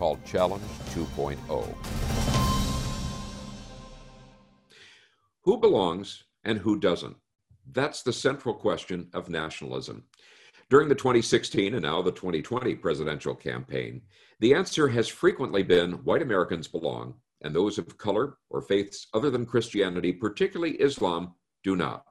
called Challenge 2.0. Who belongs and who doesn't? That's the central question of nationalism. During the 2016 and now the 2020 presidential campaign, the answer has frequently been white Americans belong and those of color or faiths other than Christianity, particularly Islam, do not.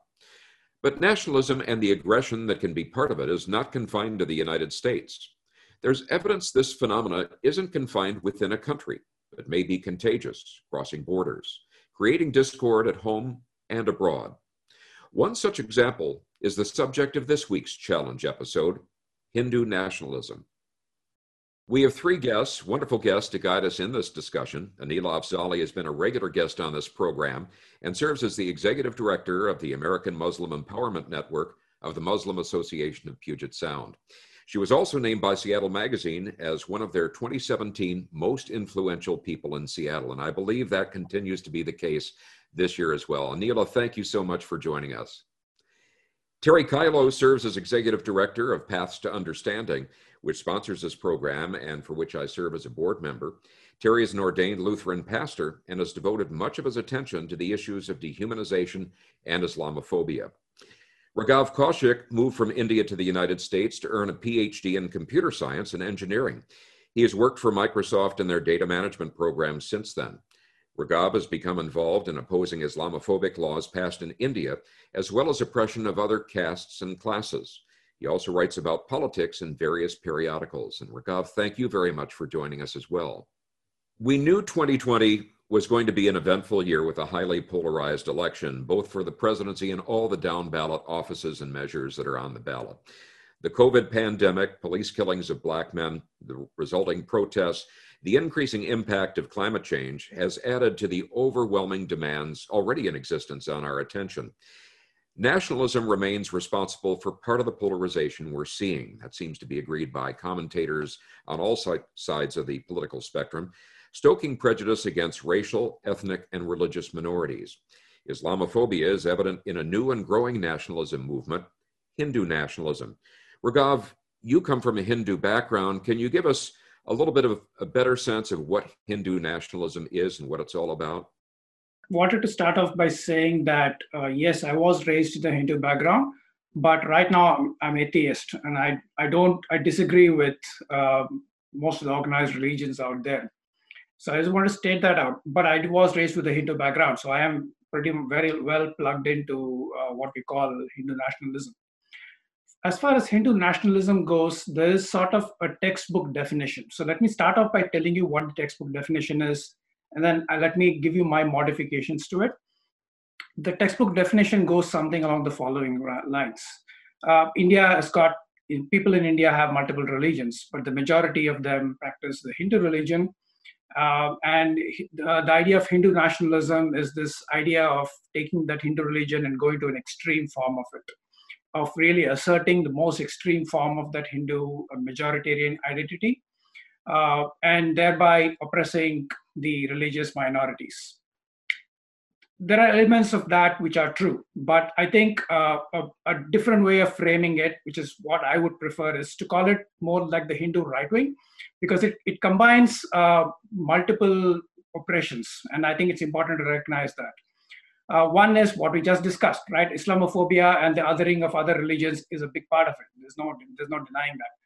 But nationalism and the aggression that can be part of it is not confined to the United States. There's evidence this phenomena isn't confined within a country, but may be contagious, crossing borders, creating discord at home and abroad. One such example is the subject of this week's challenge episode Hindu nationalism. We have three guests, wonderful guests, to guide us in this discussion. Anila Afzali has been a regular guest on this program and serves as the executive director of the American Muslim Empowerment Network of the Muslim Association of Puget Sound. She was also named by Seattle Magazine as one of their 2017 most influential people in Seattle, and I believe that continues to be the case this year as well. Anila, thank you so much for joining us. Terry Kyllo serves as executive director of Paths to Understanding which sponsors this program and for which I serve as a board member. Terry is an ordained Lutheran pastor and has devoted much of his attention to the issues of dehumanization and Islamophobia. Raghav Kaushik moved from India to the United States to earn a PhD in computer science and engineering. He has worked for Microsoft in their data management program since then. Raghav has become involved in opposing Islamophobic laws passed in India, as well as oppression of other castes and classes. He also writes about politics in various periodicals. And Raghav, thank you very much for joining us as well. We knew 2020 was going to be an eventful year with a highly polarized election, both for the presidency and all the down ballot offices and measures that are on the ballot. The COVID pandemic, police killings of black men, the resulting protests, the increasing impact of climate change has added to the overwhelming demands already in existence on our attention. Nationalism remains responsible for part of the polarization we're seeing. That seems to be agreed by commentators on all sides of the political spectrum, stoking prejudice against racial, ethnic, and religious minorities. Islamophobia is evident in a new and growing nationalism movement, Hindu nationalism. Raghav, you come from a Hindu background. Can you give us a little bit of a better sense of what Hindu nationalism is and what it's all about? wanted to start off by saying that uh, yes, I was raised in a Hindu background, but right now I'm, atheist, and I I don't I disagree with uh, most of the organized religions out there. So I just want to state that out. But I was raised with a Hindu background, so I am pretty very well plugged into uh, what we call Hindu nationalism. As far as Hindu nationalism goes, there is sort of a textbook definition. So let me start off by telling you what the textbook definition is and then uh, let me give you my modifications to it. The textbook definition goes something along the following lines. Uh, India has got, people in India have multiple religions, but the majority of them practice the Hindu religion. Uh, and uh, the idea of Hindu nationalism is this idea of taking that Hindu religion and going to an extreme form of it, of really asserting the most extreme form of that Hindu uh, majoritarian identity uh, and thereby oppressing the religious minorities. There are elements of that which are true, but I think uh, a, a, different way of framing it, which is what I would prefer, is to call it more like the Hindu right wing, because it, it combines uh, multiple oppressions, and I think it's important to recognize that. Uh, one is what we just discussed, right? Islamophobia and the othering of other religions is a big part of it. There's no, there's no denying that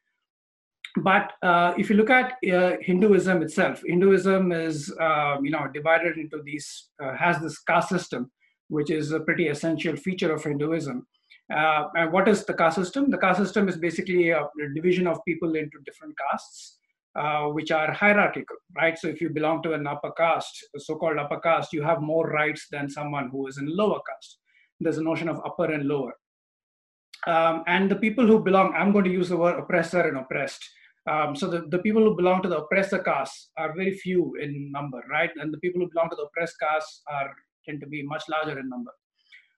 but uh, if you look at uh, Hinduism itself, Hinduism is uh, you know divided into these uh, has this caste system, which is a pretty essential feature of Hinduism. Uh, and what is the caste system? The caste system is basically a, division of people into different castes, uh, which are hierarchical, right? So if you belong to an upper caste, so-called upper caste, you have more rights than someone who is in lower caste. There's a notion of upper and lower. Um, and the people who belong, I'm going to use the word oppressor and oppressed Um, so the, the people who belong to the oppressor castes are very few in number, right? And the people who belong to the oppressed castes are tend to be much larger in number.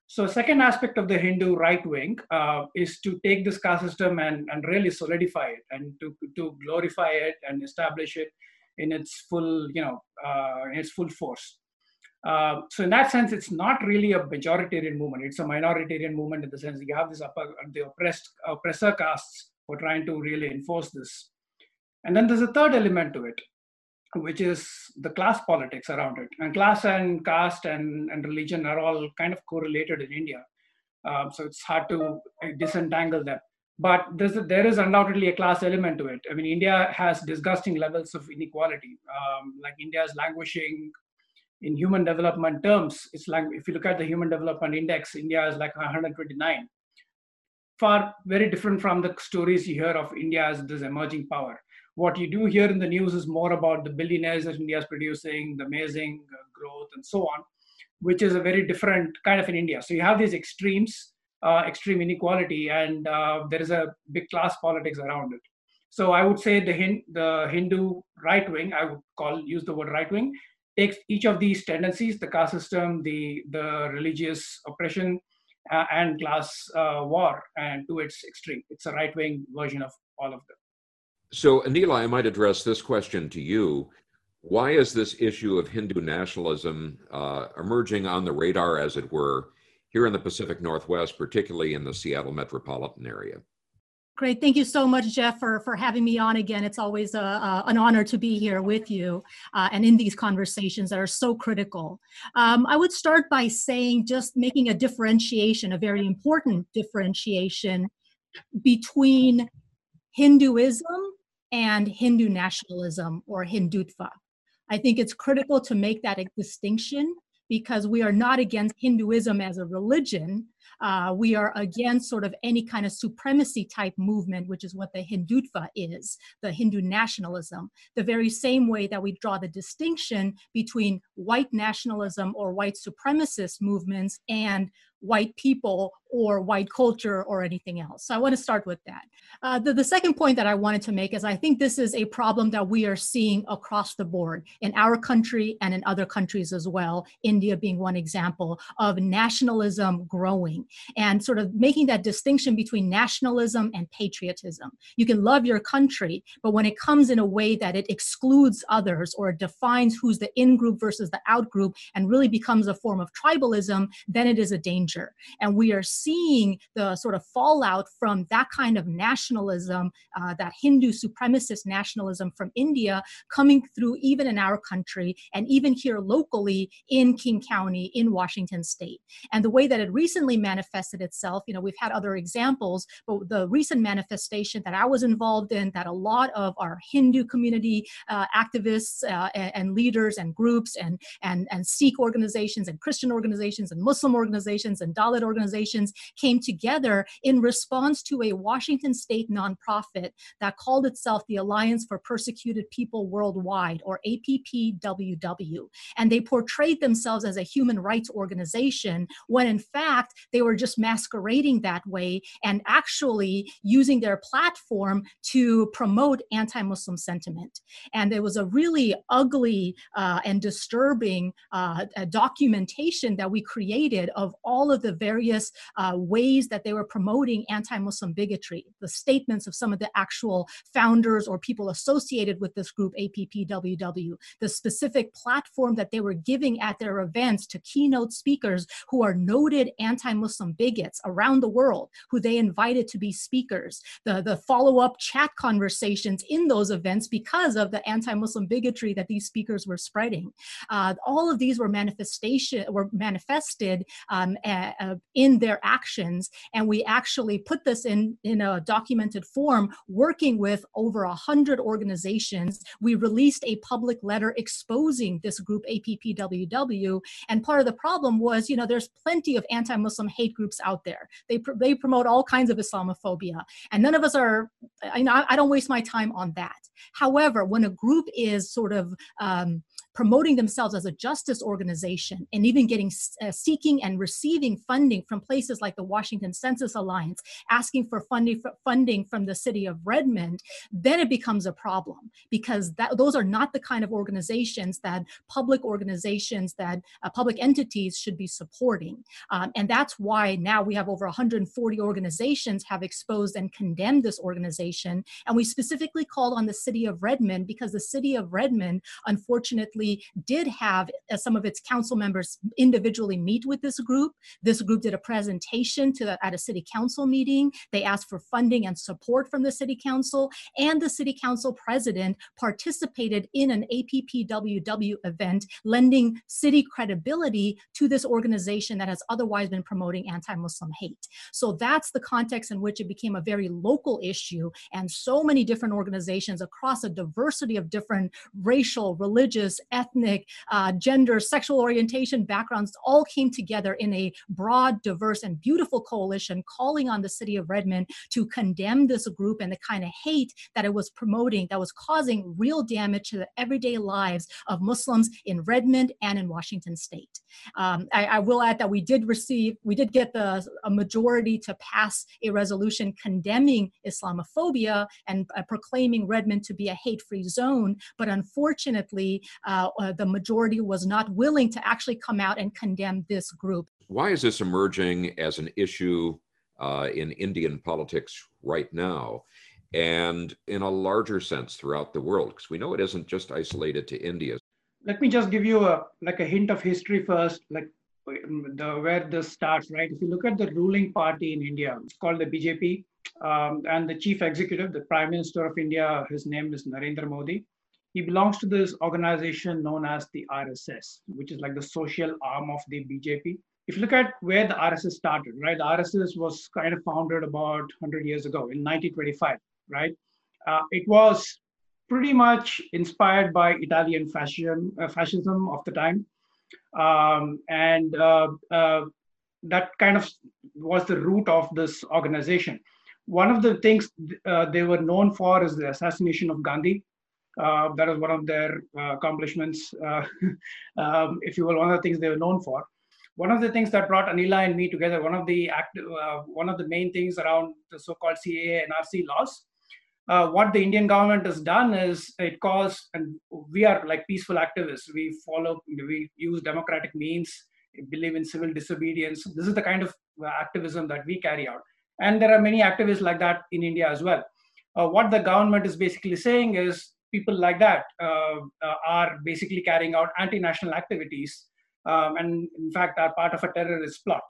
So second aspect of the Hindu right wing uh, is to take this caste system and, and really solidify it and to, to glorify it and establish it in its full, you know, uh, its full force. Uh, so in that sense, it's not really a majoritarian movement. It's a minoritarian movement in the sense that you have this upper, the oppressed oppressor castes who are trying to really enforce this. And then there's a third element to it, which is the class politics around it. And class and caste and, and religion are all kind of correlated in India. Um, so it's hard to disentangle them. But there's a, there is undoubtedly a class element to it. I mean, India has disgusting levels of inequality. Um, like India is languishing in human development terms. It's like if you look at the Human Development Index, India is like 129. Far very different from the stories you hear of India as this emerging power what you do here in the news is more about the billionaires that India is producing, the amazing uh, growth, and so on, which is a very different kind of in India. So you have these extremes, uh, extreme inequality, and uh, there is a big class politics around it. So I would say the, Hin- the Hindu right wing, I would call use the word right wing, takes each of these tendencies, the caste system, the the religious oppression, uh, and class uh, war, and to its extreme. It's a right wing version of all of them. So, Anila, I might address this question to you. Why is this issue of Hindu nationalism uh, emerging on the radar, as it were, here in the Pacific Northwest, particularly in the Seattle metropolitan area? Great. Thank you so much, Jeff, for, for having me on again. It's always a, a an honor to be here with you uh, and in these conversations that are so critical. Um, I would start by saying just making a differentiation, a very important differentiation between Hinduism and Hindu nationalism or Hindutva. I think it's critical to make that a distinction because we are not against Hinduism as a religion. Uh, we are against sort of any kind of supremacy type movement, which is what the Hindutva is, the Hindu nationalism. The very same way that we draw the distinction between white nationalism or white supremacist movements and white people or white culture or anything else. So I want to start with that. Uh, the, the second point that I wanted to make is I think this is a problem that we are seeing across the board in our country and in other countries as well, India being one example of nationalism growing and sort of making that distinction between nationalism and patriotism. You can love your country, but when it comes in a way that it excludes others or defines who's the in group versus the out group and really becomes a form of tribalism, then it is a danger. And we are seeing the sort of fallout from that kind of nationalism, uh, that Hindu supremacist nationalism from India coming through even in our country and even here locally in King County in Washington state. And the way that it recently manifested itself, you know, we've had other examples, but the recent manifestation that I was involved in, that a lot of our Hindu community uh, activists uh, and, and leaders and groups and, and, and Sikh organizations and Christian organizations and Muslim organizations and Dalit organizations came together in response to a Washington state nonprofit that called itself the Alliance for Persecuted People Worldwide, or APPWW. And they portrayed themselves as a human rights organization when in fact they were just masquerading that way and actually using their platform to promote anti Muslim sentiment. And there was a really ugly uh, and disturbing uh, documentation that we created of all of the various uh, ways that they were promoting anti Muslim bigotry, the statements of some of the actual founders or people associated with this group, APPWW, the specific platform that they were giving at their events to keynote speakers who are noted anti Muslim bigots around the world, who they invited to be speakers, the, the follow up chat conversations in those events because of the anti Muslim bigotry that these speakers were spreading. Uh, all of these were manifestation were manifested um, uh, in their actions and we actually put this in in a documented form working with over a hundred organizations. We released a public letter exposing this group appww and part of the problem was you know there's plenty of anti-muslim hate groups out there. They, pr- they promote all kinds of islamophobia and none of us are you know, I, I don't waste my time on that. However when a group is sort of um, promoting themselves as a justice organization and even getting uh, seeking and receiving funding from places like the Washington Census Alliance, asking for funding for funding from the city of Redmond, then it becomes a problem because that, those are not the kind of organizations that public organizations that uh, public entities should be supporting. Um, and that's why now we have over 140 organizations have exposed and condemned this organization. And we specifically called on the city of Redmond because the city of Redmond, unfortunately, did have uh, some of its council members individually meet with this group. This group did a presentation to the, at a city council meeting. They asked for funding and support from the city council, and the city council president participated in an APPWW event, lending city credibility to this organization that has otherwise been promoting anti-Muslim hate. So that's the context in which it became a very local issue, and so many different organizations across a diversity of different racial, religious, ethnic, uh, gender, sexual orientation backgrounds all came together in a broad, diverse, and beautiful coalition calling on the city of Redmond to condemn this group and the kind of hate that it was promoting that was causing real damage to the everyday lives of Muslims in Redmond and in Washington state. Um, I, I, will add that we did receive, we did get the a majority to pass a resolution condemning Islamophobia and uh, proclaiming Redmond to be a hate-free zone, but unfortunately, uh, uh, the majority was not willing to actually come out and condemn this group. Why is this emerging as an issue uh, in Indian politics right now? and in a larger sense throughout the world because we know it isn't just isolated to india let me just give you a like a hint of history first like the where this starts right if you look at the ruling party in india it's called the bjp um, and the chief executive the prime minister of india his name is narendra modi he belongs to this organization known as the rss which is like the social arm of the bjp if you look at where the rss started right the rss was kind of founded about 100 years ago in 1925 right? Uh, it was pretty much inspired by Italian uh, fascism of the time. Um, and uh, uh, that kind of was the root of this organization. One of the things uh, they were known for is the assassination of Gandhi. Uh, that was one of their accomplishments, um, if you will, one of the things they were known for one of the things that brought Anila and me together, one of the active, uh, one of the main things around the so-called CAA and RC laws uh, what the Indian government has done is it caused, and we are like peaceful activists. We follow, we use democratic means, believe in civil disobedience. This is the kind of uh, activism that we carry out. And there are many activists like that in India as well. Uh, what the government is basically saying is people like that uh, uh are basically carrying out anti-national activities um, and in fact are part of a terrorist plot.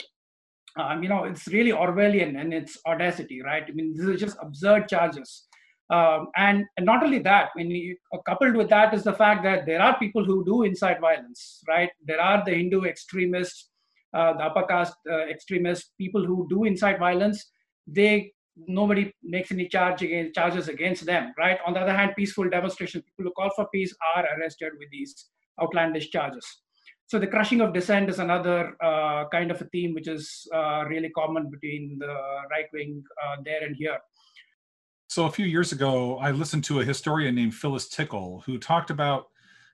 Um, you know, it's really Orwellian in its audacity, right? I mean, these are just absurd charges. Um, and, and, not only that, when you, uh, coupled with that is the fact that there are people who do incite violence, right? There are the Hindu extremists, uh, the upper caste uh, extremists, people who do incite violence. They nobody makes any charge against charges against them, right? On the other hand, peaceful demonstrations, people who call for peace are arrested with these outlandish charges. So the crushing of dissent is another uh, kind of a theme which is uh, really common between the right wing uh, there and here. So a few years ago, I listened to a historian named Phyllis Tickle who talked about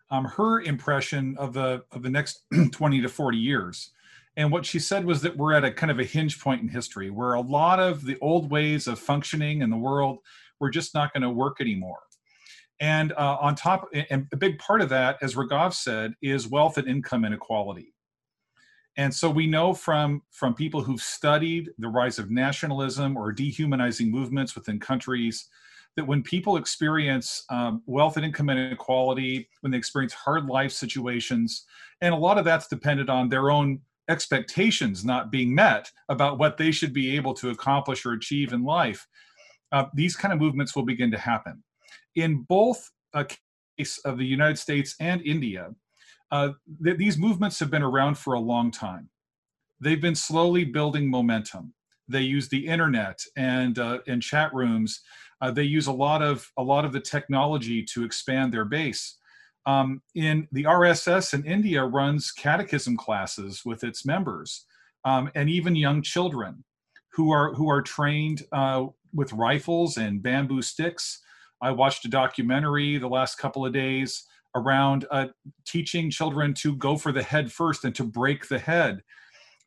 um, her impression of the of the next 20 to 40 years. And what she said was that we're at a kind of a hinge point in history where a lot of the old ways of functioning in the world were just not going to work anymore. And uh, on top, and a big part of that, as Raghav said, is wealth and income inequality. And so we know from, from people who've studied the rise of nationalism or dehumanizing movements within countries that when people experience um, wealth and income inequality, when they experience hard life situations, and a lot of that's dependent on their own expectations not being met about what they should be able to accomplish or achieve in life, uh, these kind of movements will begin to happen. In both a case of the United States and India, uh, th- these movements have been around for a long time. They've been slowly building momentum. They use the internet and uh, and chat rooms. Uh, they use a lot of a lot of the technology to expand their base. Um, in the RSS in India runs catechism classes with its members, um, and even young children who are who are trained uh, with rifles and bamboo sticks. I watched a documentary the last couple of days around uh, teaching children to go for the head first and to break the head.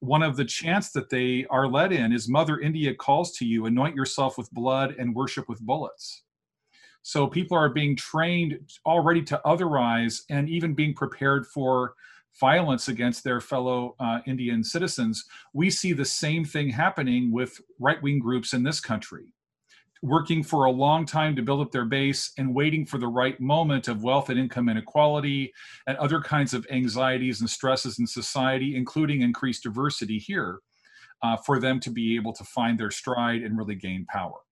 One of the chants that they are led in is Mother India calls to you, anoint yourself with blood and worship with bullets. So people are being trained already to otherize and even being prepared for violence against their fellow uh, Indian citizens. We see the same thing happening with right wing groups in this country working for a long time to build up their base and waiting for the right moment of wealth and income inequality and other kinds of anxieties and stresses in society, including increased diversity here, uh, for them to be able to find their stride and really gain power.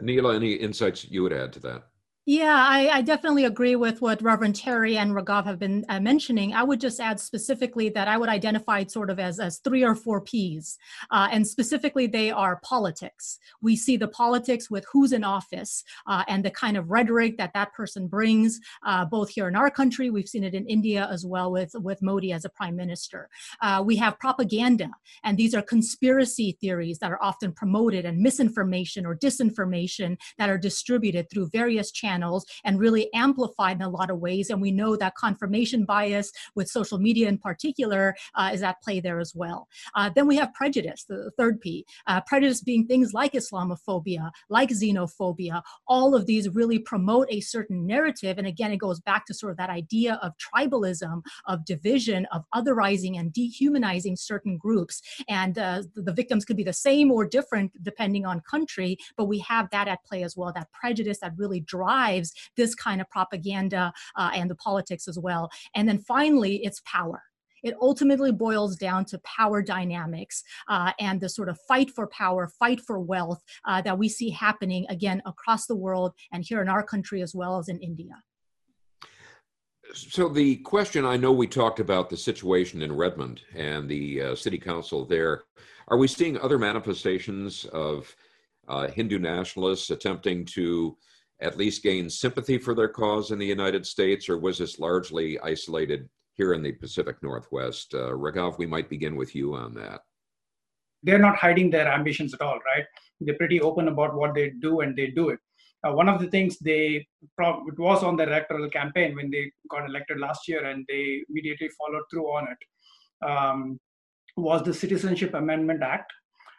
Anila, any insights you would add to that? Yeah, I, I, definitely agree with what Reverend Terry and Raghav have been uh, mentioning. I would just add specifically that I would identify it sort of as, as three or four P's. Uh, and specifically, they are politics. We see the politics with who's in office uh, and the kind of rhetoric that that person brings, uh, both here in our country, we've seen it in India as well with, with Modi as a prime minister. Uh, we have propaganda, and these are conspiracy theories that are often promoted and misinformation or disinformation that are distributed through various channels channels and really amplified in a lot of ways. And we know that confirmation bias with social media in particular uh, is at play there as well. Uh, then we have prejudice, the third P. Uh, prejudice being things like Islamophobia, like xenophobia. All of these really promote a certain narrative. And again, it goes back to sort of that idea of tribalism, of division, of otherizing and dehumanizing certain groups. And uh, the victims could be the same or different depending on country, but we have that at play as well, that prejudice that really drives this kind of propaganda uh, and the politics as well. And then finally, it's power it ultimately boils down to power dynamics uh, and the sort of fight for power, fight for wealth uh, that we see happening again across the world and here in our country as well as in India. So, the question I know we talked about the situation in Redmond and the uh, city council there. Are we seeing other manifestations of uh, Hindu nationalists attempting to at least gain sympathy for their cause in the United States, or was this largely isolated here in the Pacific Northwest? Uh, Raghav, we might begin with you on that. They're not hiding their ambitions at all, right? They're pretty open about what they do and they do it. Uh, one of the things they it was on the electoral campaign when they got elected last year, and they immediately followed through on it. Um, was the Citizenship Amendment Act,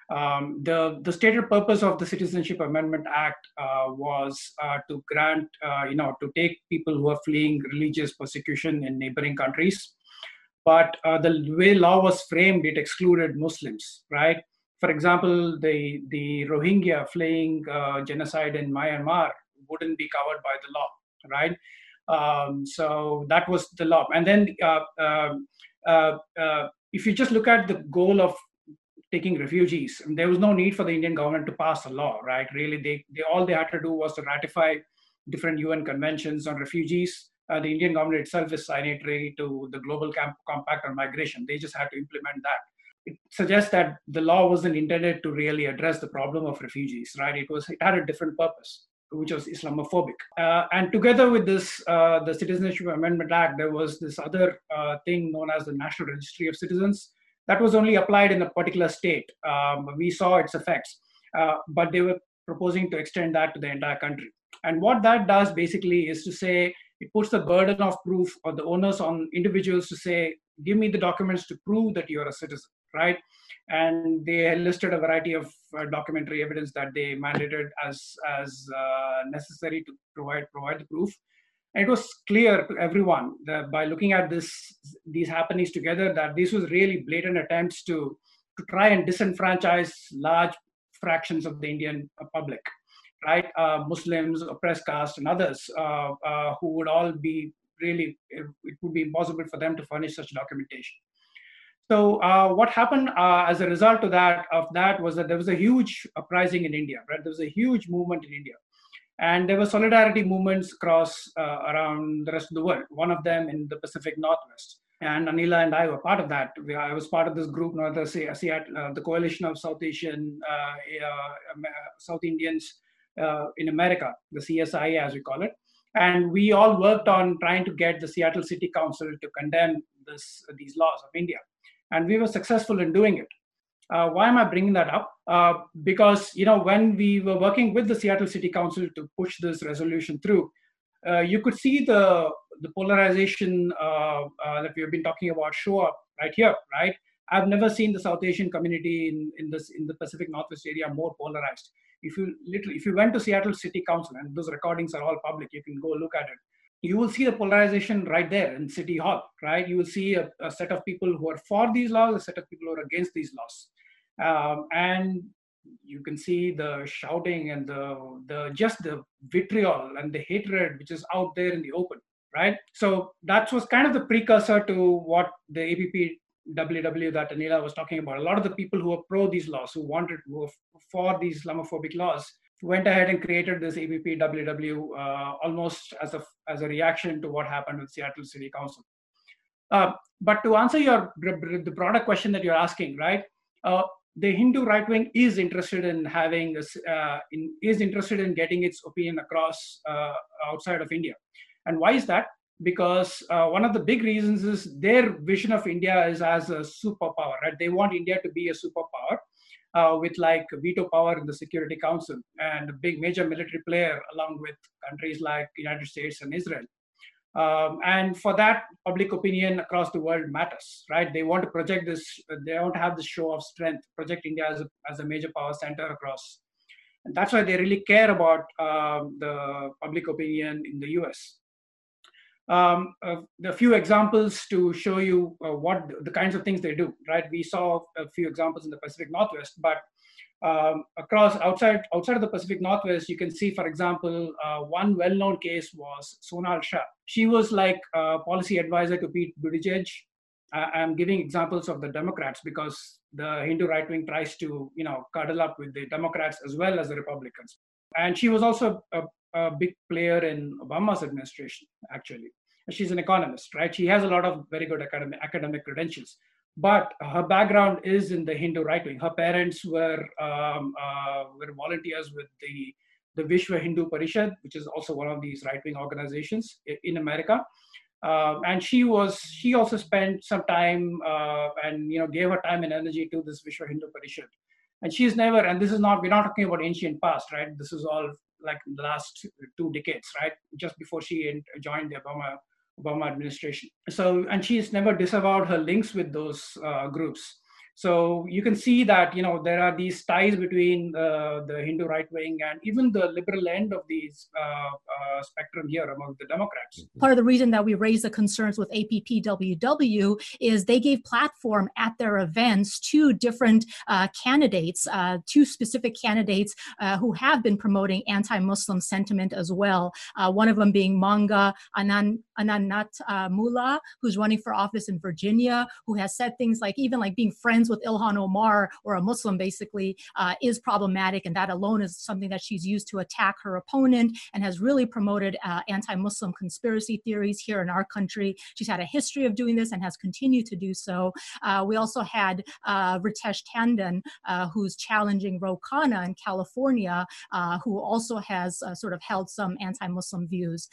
um, the, the stated purpose of the Citizenship Amendment Act uh, was uh, to grant, uh, you know, to take people who are fleeing religious persecution in neighboring countries. But uh, the way law was framed, it excluded Muslims, right? For example, the, the Rohingya fleeing uh, genocide in Myanmar wouldn't be covered by the law, right? Um, so that was the law. And then uh, if you just look at the goal of taking refugees. And there was no need for the Indian government to pass a law, right? Really, they, they all they had to do was to ratify different UN conventions on refugees. Uh, the Indian government itself is signatory to the Global Camp Compact on Migration. They just had to implement that. It suggests that the law wasn't intended to really address the problem of refugees, right? It was it had a different purpose which was Islamophobic. Uh, and together with this, uh, the Citizenship Amendment Act, there was this other uh, thing known as the National Registry of Citizens, that was only applied in a particular state. Um, we saw its effects, uh, but they were proposing to extend that to the entire country. And what that does basically is to say it puts the burden of proof or the onus on individuals to say, give me the documents to prove that you're a citizen, right? And they listed a variety of uh, documentary evidence that they mandated as as uh, necessary to provide provide the proof it was clear to everyone that by looking at this these happenings together that this was really blatant attempts to to try and disenfranchise large fractions of the indian public right? Uh, muslims oppressed caste and others uh, uh, who would all be really it, would be impossible for them to furnish such documentation. So uh, what happened uh, as a result of that of that was that there was a huge uprising in india right? There was a huge movement in india and there were solidarity movements across uh, around the rest of the world. One of them in the Pacific Northwest. And Anila and I were part of that. We, I was part of this group, as the, uh, the Coalition of South Asian uh, uh South Indians uh, in America, the CSI as we call it. And we all worked on trying to get the Seattle City Council to condemn this, these laws of India. And we were successful in doing it. Uh, why am I bringing that up? Uh, because you know when we were working with the Seattle City Council to push this resolution through, uh, you could see the the polarization uh, uh, that we have been talking about show up right here, right? I've never seen the South Asian community in, in this in the Pacific Northwest area more polarized. If you literally, if you went to Seattle City Council, and those recordings are all public, you can go look at it. You will see the polarization right there in City Hall, right? You will see a, a set of people who are for these laws, a set of people who are against these laws, um, and you can see the shouting and the the just the vitriol and the hatred which is out there in the open right so that was kind of the precursor to what the APP WW that Anila was talking about. A lot of the people who were pro these laws, who wanted, who were for these Islamophobic laws, went ahead and created this APP WW uh, almost as a as a reaction to what happened with Seattle City Council. Uh, but to answer your the broader question that you're asking, right? Uh, the Hindu right wing is interested in having uh, in, is interested in getting its opinion across uh, outside of India, and why is that? because uh, one of the big reasons is their vision of India is as a superpower, right? They want India to be a superpower uh, with like veto power in the Security Council and a big major military player along with countries like United States and Israel. Um, and for that, public opinion across the world matters, right? They want to project this, they want to have this show of strength, project India as a, as a major power center across. And that's why they really care about um, the public opinion in the US um, a, a, few examples to show you uh, what the kinds of things they do, right? We saw a few examples in the Pacific Northwest, but um, across outside outside of the Pacific Northwest, you can see, for example, uh, one well-known case was Sonal Shah. She was like a policy advisor to Pete Buttigieg. I'm giving examples of the Democrats because the Hindu right wing tries to, you know, cuddle up with the Democrats as well as the Republicans. And she was also a, a big player in Obama's administration, actually. She's an economist, right? She has a lot of very good academic, academic credentials. But her background is in the Hindu right wing. Her parents were um, uh, were volunteers with the the Vishwa Hindu Parishad, which is also one of these right wing organizations in America. Uh, and she was she also spent some time uh, and you know gave her time and energy to this Vishwa Hindu Parishad. And she's never and this is not we're not talking about ancient past, right? This is all like the last two decades, right? Just before she joined the Obama Obama administration. So, and she's never disavowed her links with those uh, groups. So you can see that you know there are these ties between uh, the Hindu right wing and even the liberal end of these uh, uh, spectrum here among the Democrats. Mm-hmm. Part of the reason that we raised the concerns with APPWW is they gave platform at their events to different uh, candidates, uh, two specific candidates who have been promoting anti-Muslim sentiment as well. one of them being Manga Anand Ananat Mullah, who's running for office in Virginia, who has said things like even like being friends with Ilhan Omar or a Muslim basically uh, is problematic, and that alone is something that she's used to attack her opponent and has really promoted uh, anti-Muslim conspiracy theories here in our country. She's had a history of doing this and has continued to do so. Uh, we also had uh, Ritesh Tandon, uh, who's challenging Ro Khanna in California, uh, who also has sort of held some anti-Muslim views.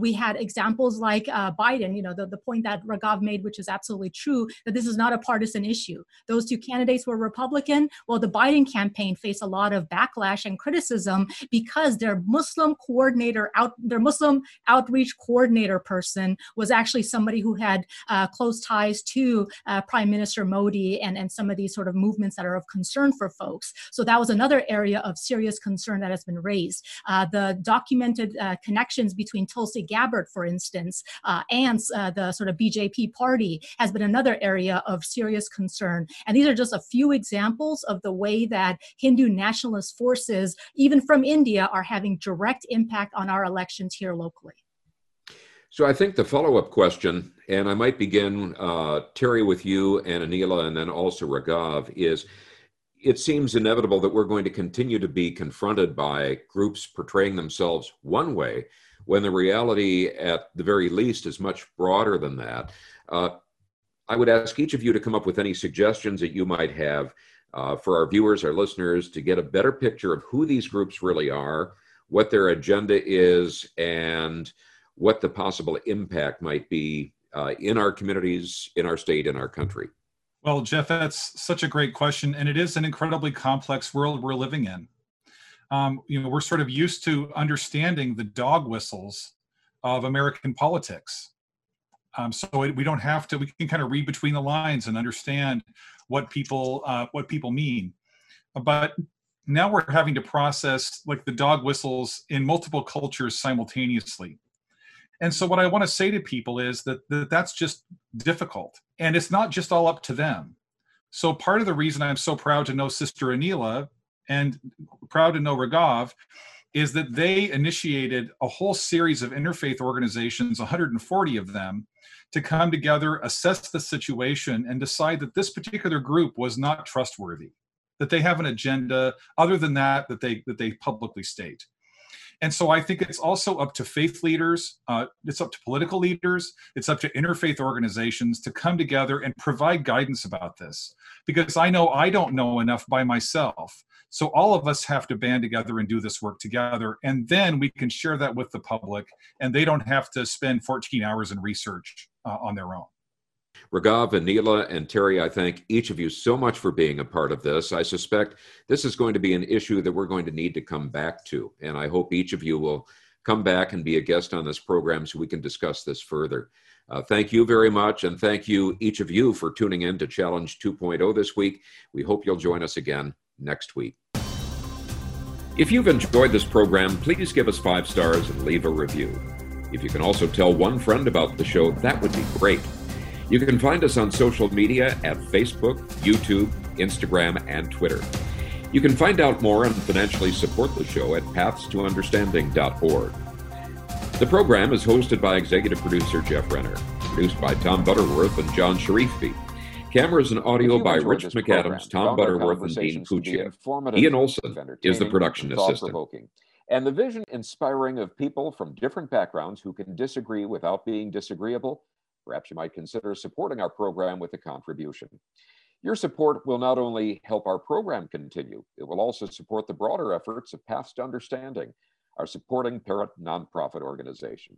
we had examples like Biden, you know, the, the point that Raghav made, which is absolutely true, that this is not a partisan issue. Those those two candidates were Republican. Well, the Biden campaign faced a lot of backlash and criticism because their Muslim coordinator out, their Muslim outreach coordinator person was actually somebody who had uh, close ties to uh, Prime Minister Modi and, and some of these sort of movements that are of concern for folks. So that was another area of serious concern that has been raised. Uh, the documented uh, connections between Tulsi Gabbard, for instance, uh, and uh, the sort of BJP party has been another area of serious concern. And these are just a few examples of the way that Hindu nationalist forces, even from India, are having direct impact on our elections here locally. So I think the follow-up question, and I might begin, uh, Terry, with you and Anila, and then also Raghav, is it seems inevitable that we're going to continue to be confronted by groups portraying themselves one way when the reality, at the very least, is much broader than that. Uh, I would ask each of you to come up with any suggestions that you might have uh, for our viewers, our listeners, to get a better picture of who these groups really are, what their agenda is, and what the possible impact might be uh, in our communities, in our state, in our country. Well, Jeff, that's such a great question, and it is an incredibly complex world we're living in. Um, you know, we're sort of used to understanding the dog whistles of American politics. Um, so it, we don't have to. We can kind of read between the lines and understand what people uh, what people mean. But now we're having to process like the dog whistles in multiple cultures simultaneously. And so what I want to say to people is that, that that's just difficult, and it's not just all up to them. So part of the reason I'm so proud to know Sister Anila and proud to know Raghav is that they initiated a whole series of interfaith organizations, 140 of them, to come together, assess the situation, and decide that this particular group was not trustworthy, that they have an agenda other than that that they that they publicly state. And so I think it's also up to faith leaders, uh, it's up to political leaders, it's up to interfaith organizations to come together and provide guidance about this. Because I know I don't know enough by myself. So all of us have to band together and do this work together. And then we can share that with the public, and they don't have to spend 14 hours in research uh, on their own. Raghav, Anila, and Terry, I thank each of you so much for being a part of this. I suspect this is going to be an issue that we're going to need to come back to, and I hope each of you will come back and be a guest on this program so we can discuss this further. Uh, thank you very much, and thank you, each of you, for tuning in to Challenge 2.0 this week. We hope you'll join us again next week. If you've enjoyed this program, please give us five stars and leave a review. If you can also tell one friend about the show, that would be great. You can find us on social media at Facebook, YouTube, Instagram, and Twitter. You can find out more and financially support the show at pathstounderstanding.org. The program is hosted by executive producer Jeff Renner, produced by Tom Butterworth and John Sharifi. Cameras and audio by Rich McAdams, Tom Butterworth, and Dean Puccia. Ian Olson is the production assistant. And the vision inspiring of people from different backgrounds who can disagree without being disagreeable perhaps you might consider supporting our program with a contribution. Your support will not only help our program continue, it will also support the broader efforts of Paths to Understanding, our supporting parent nonprofit organization.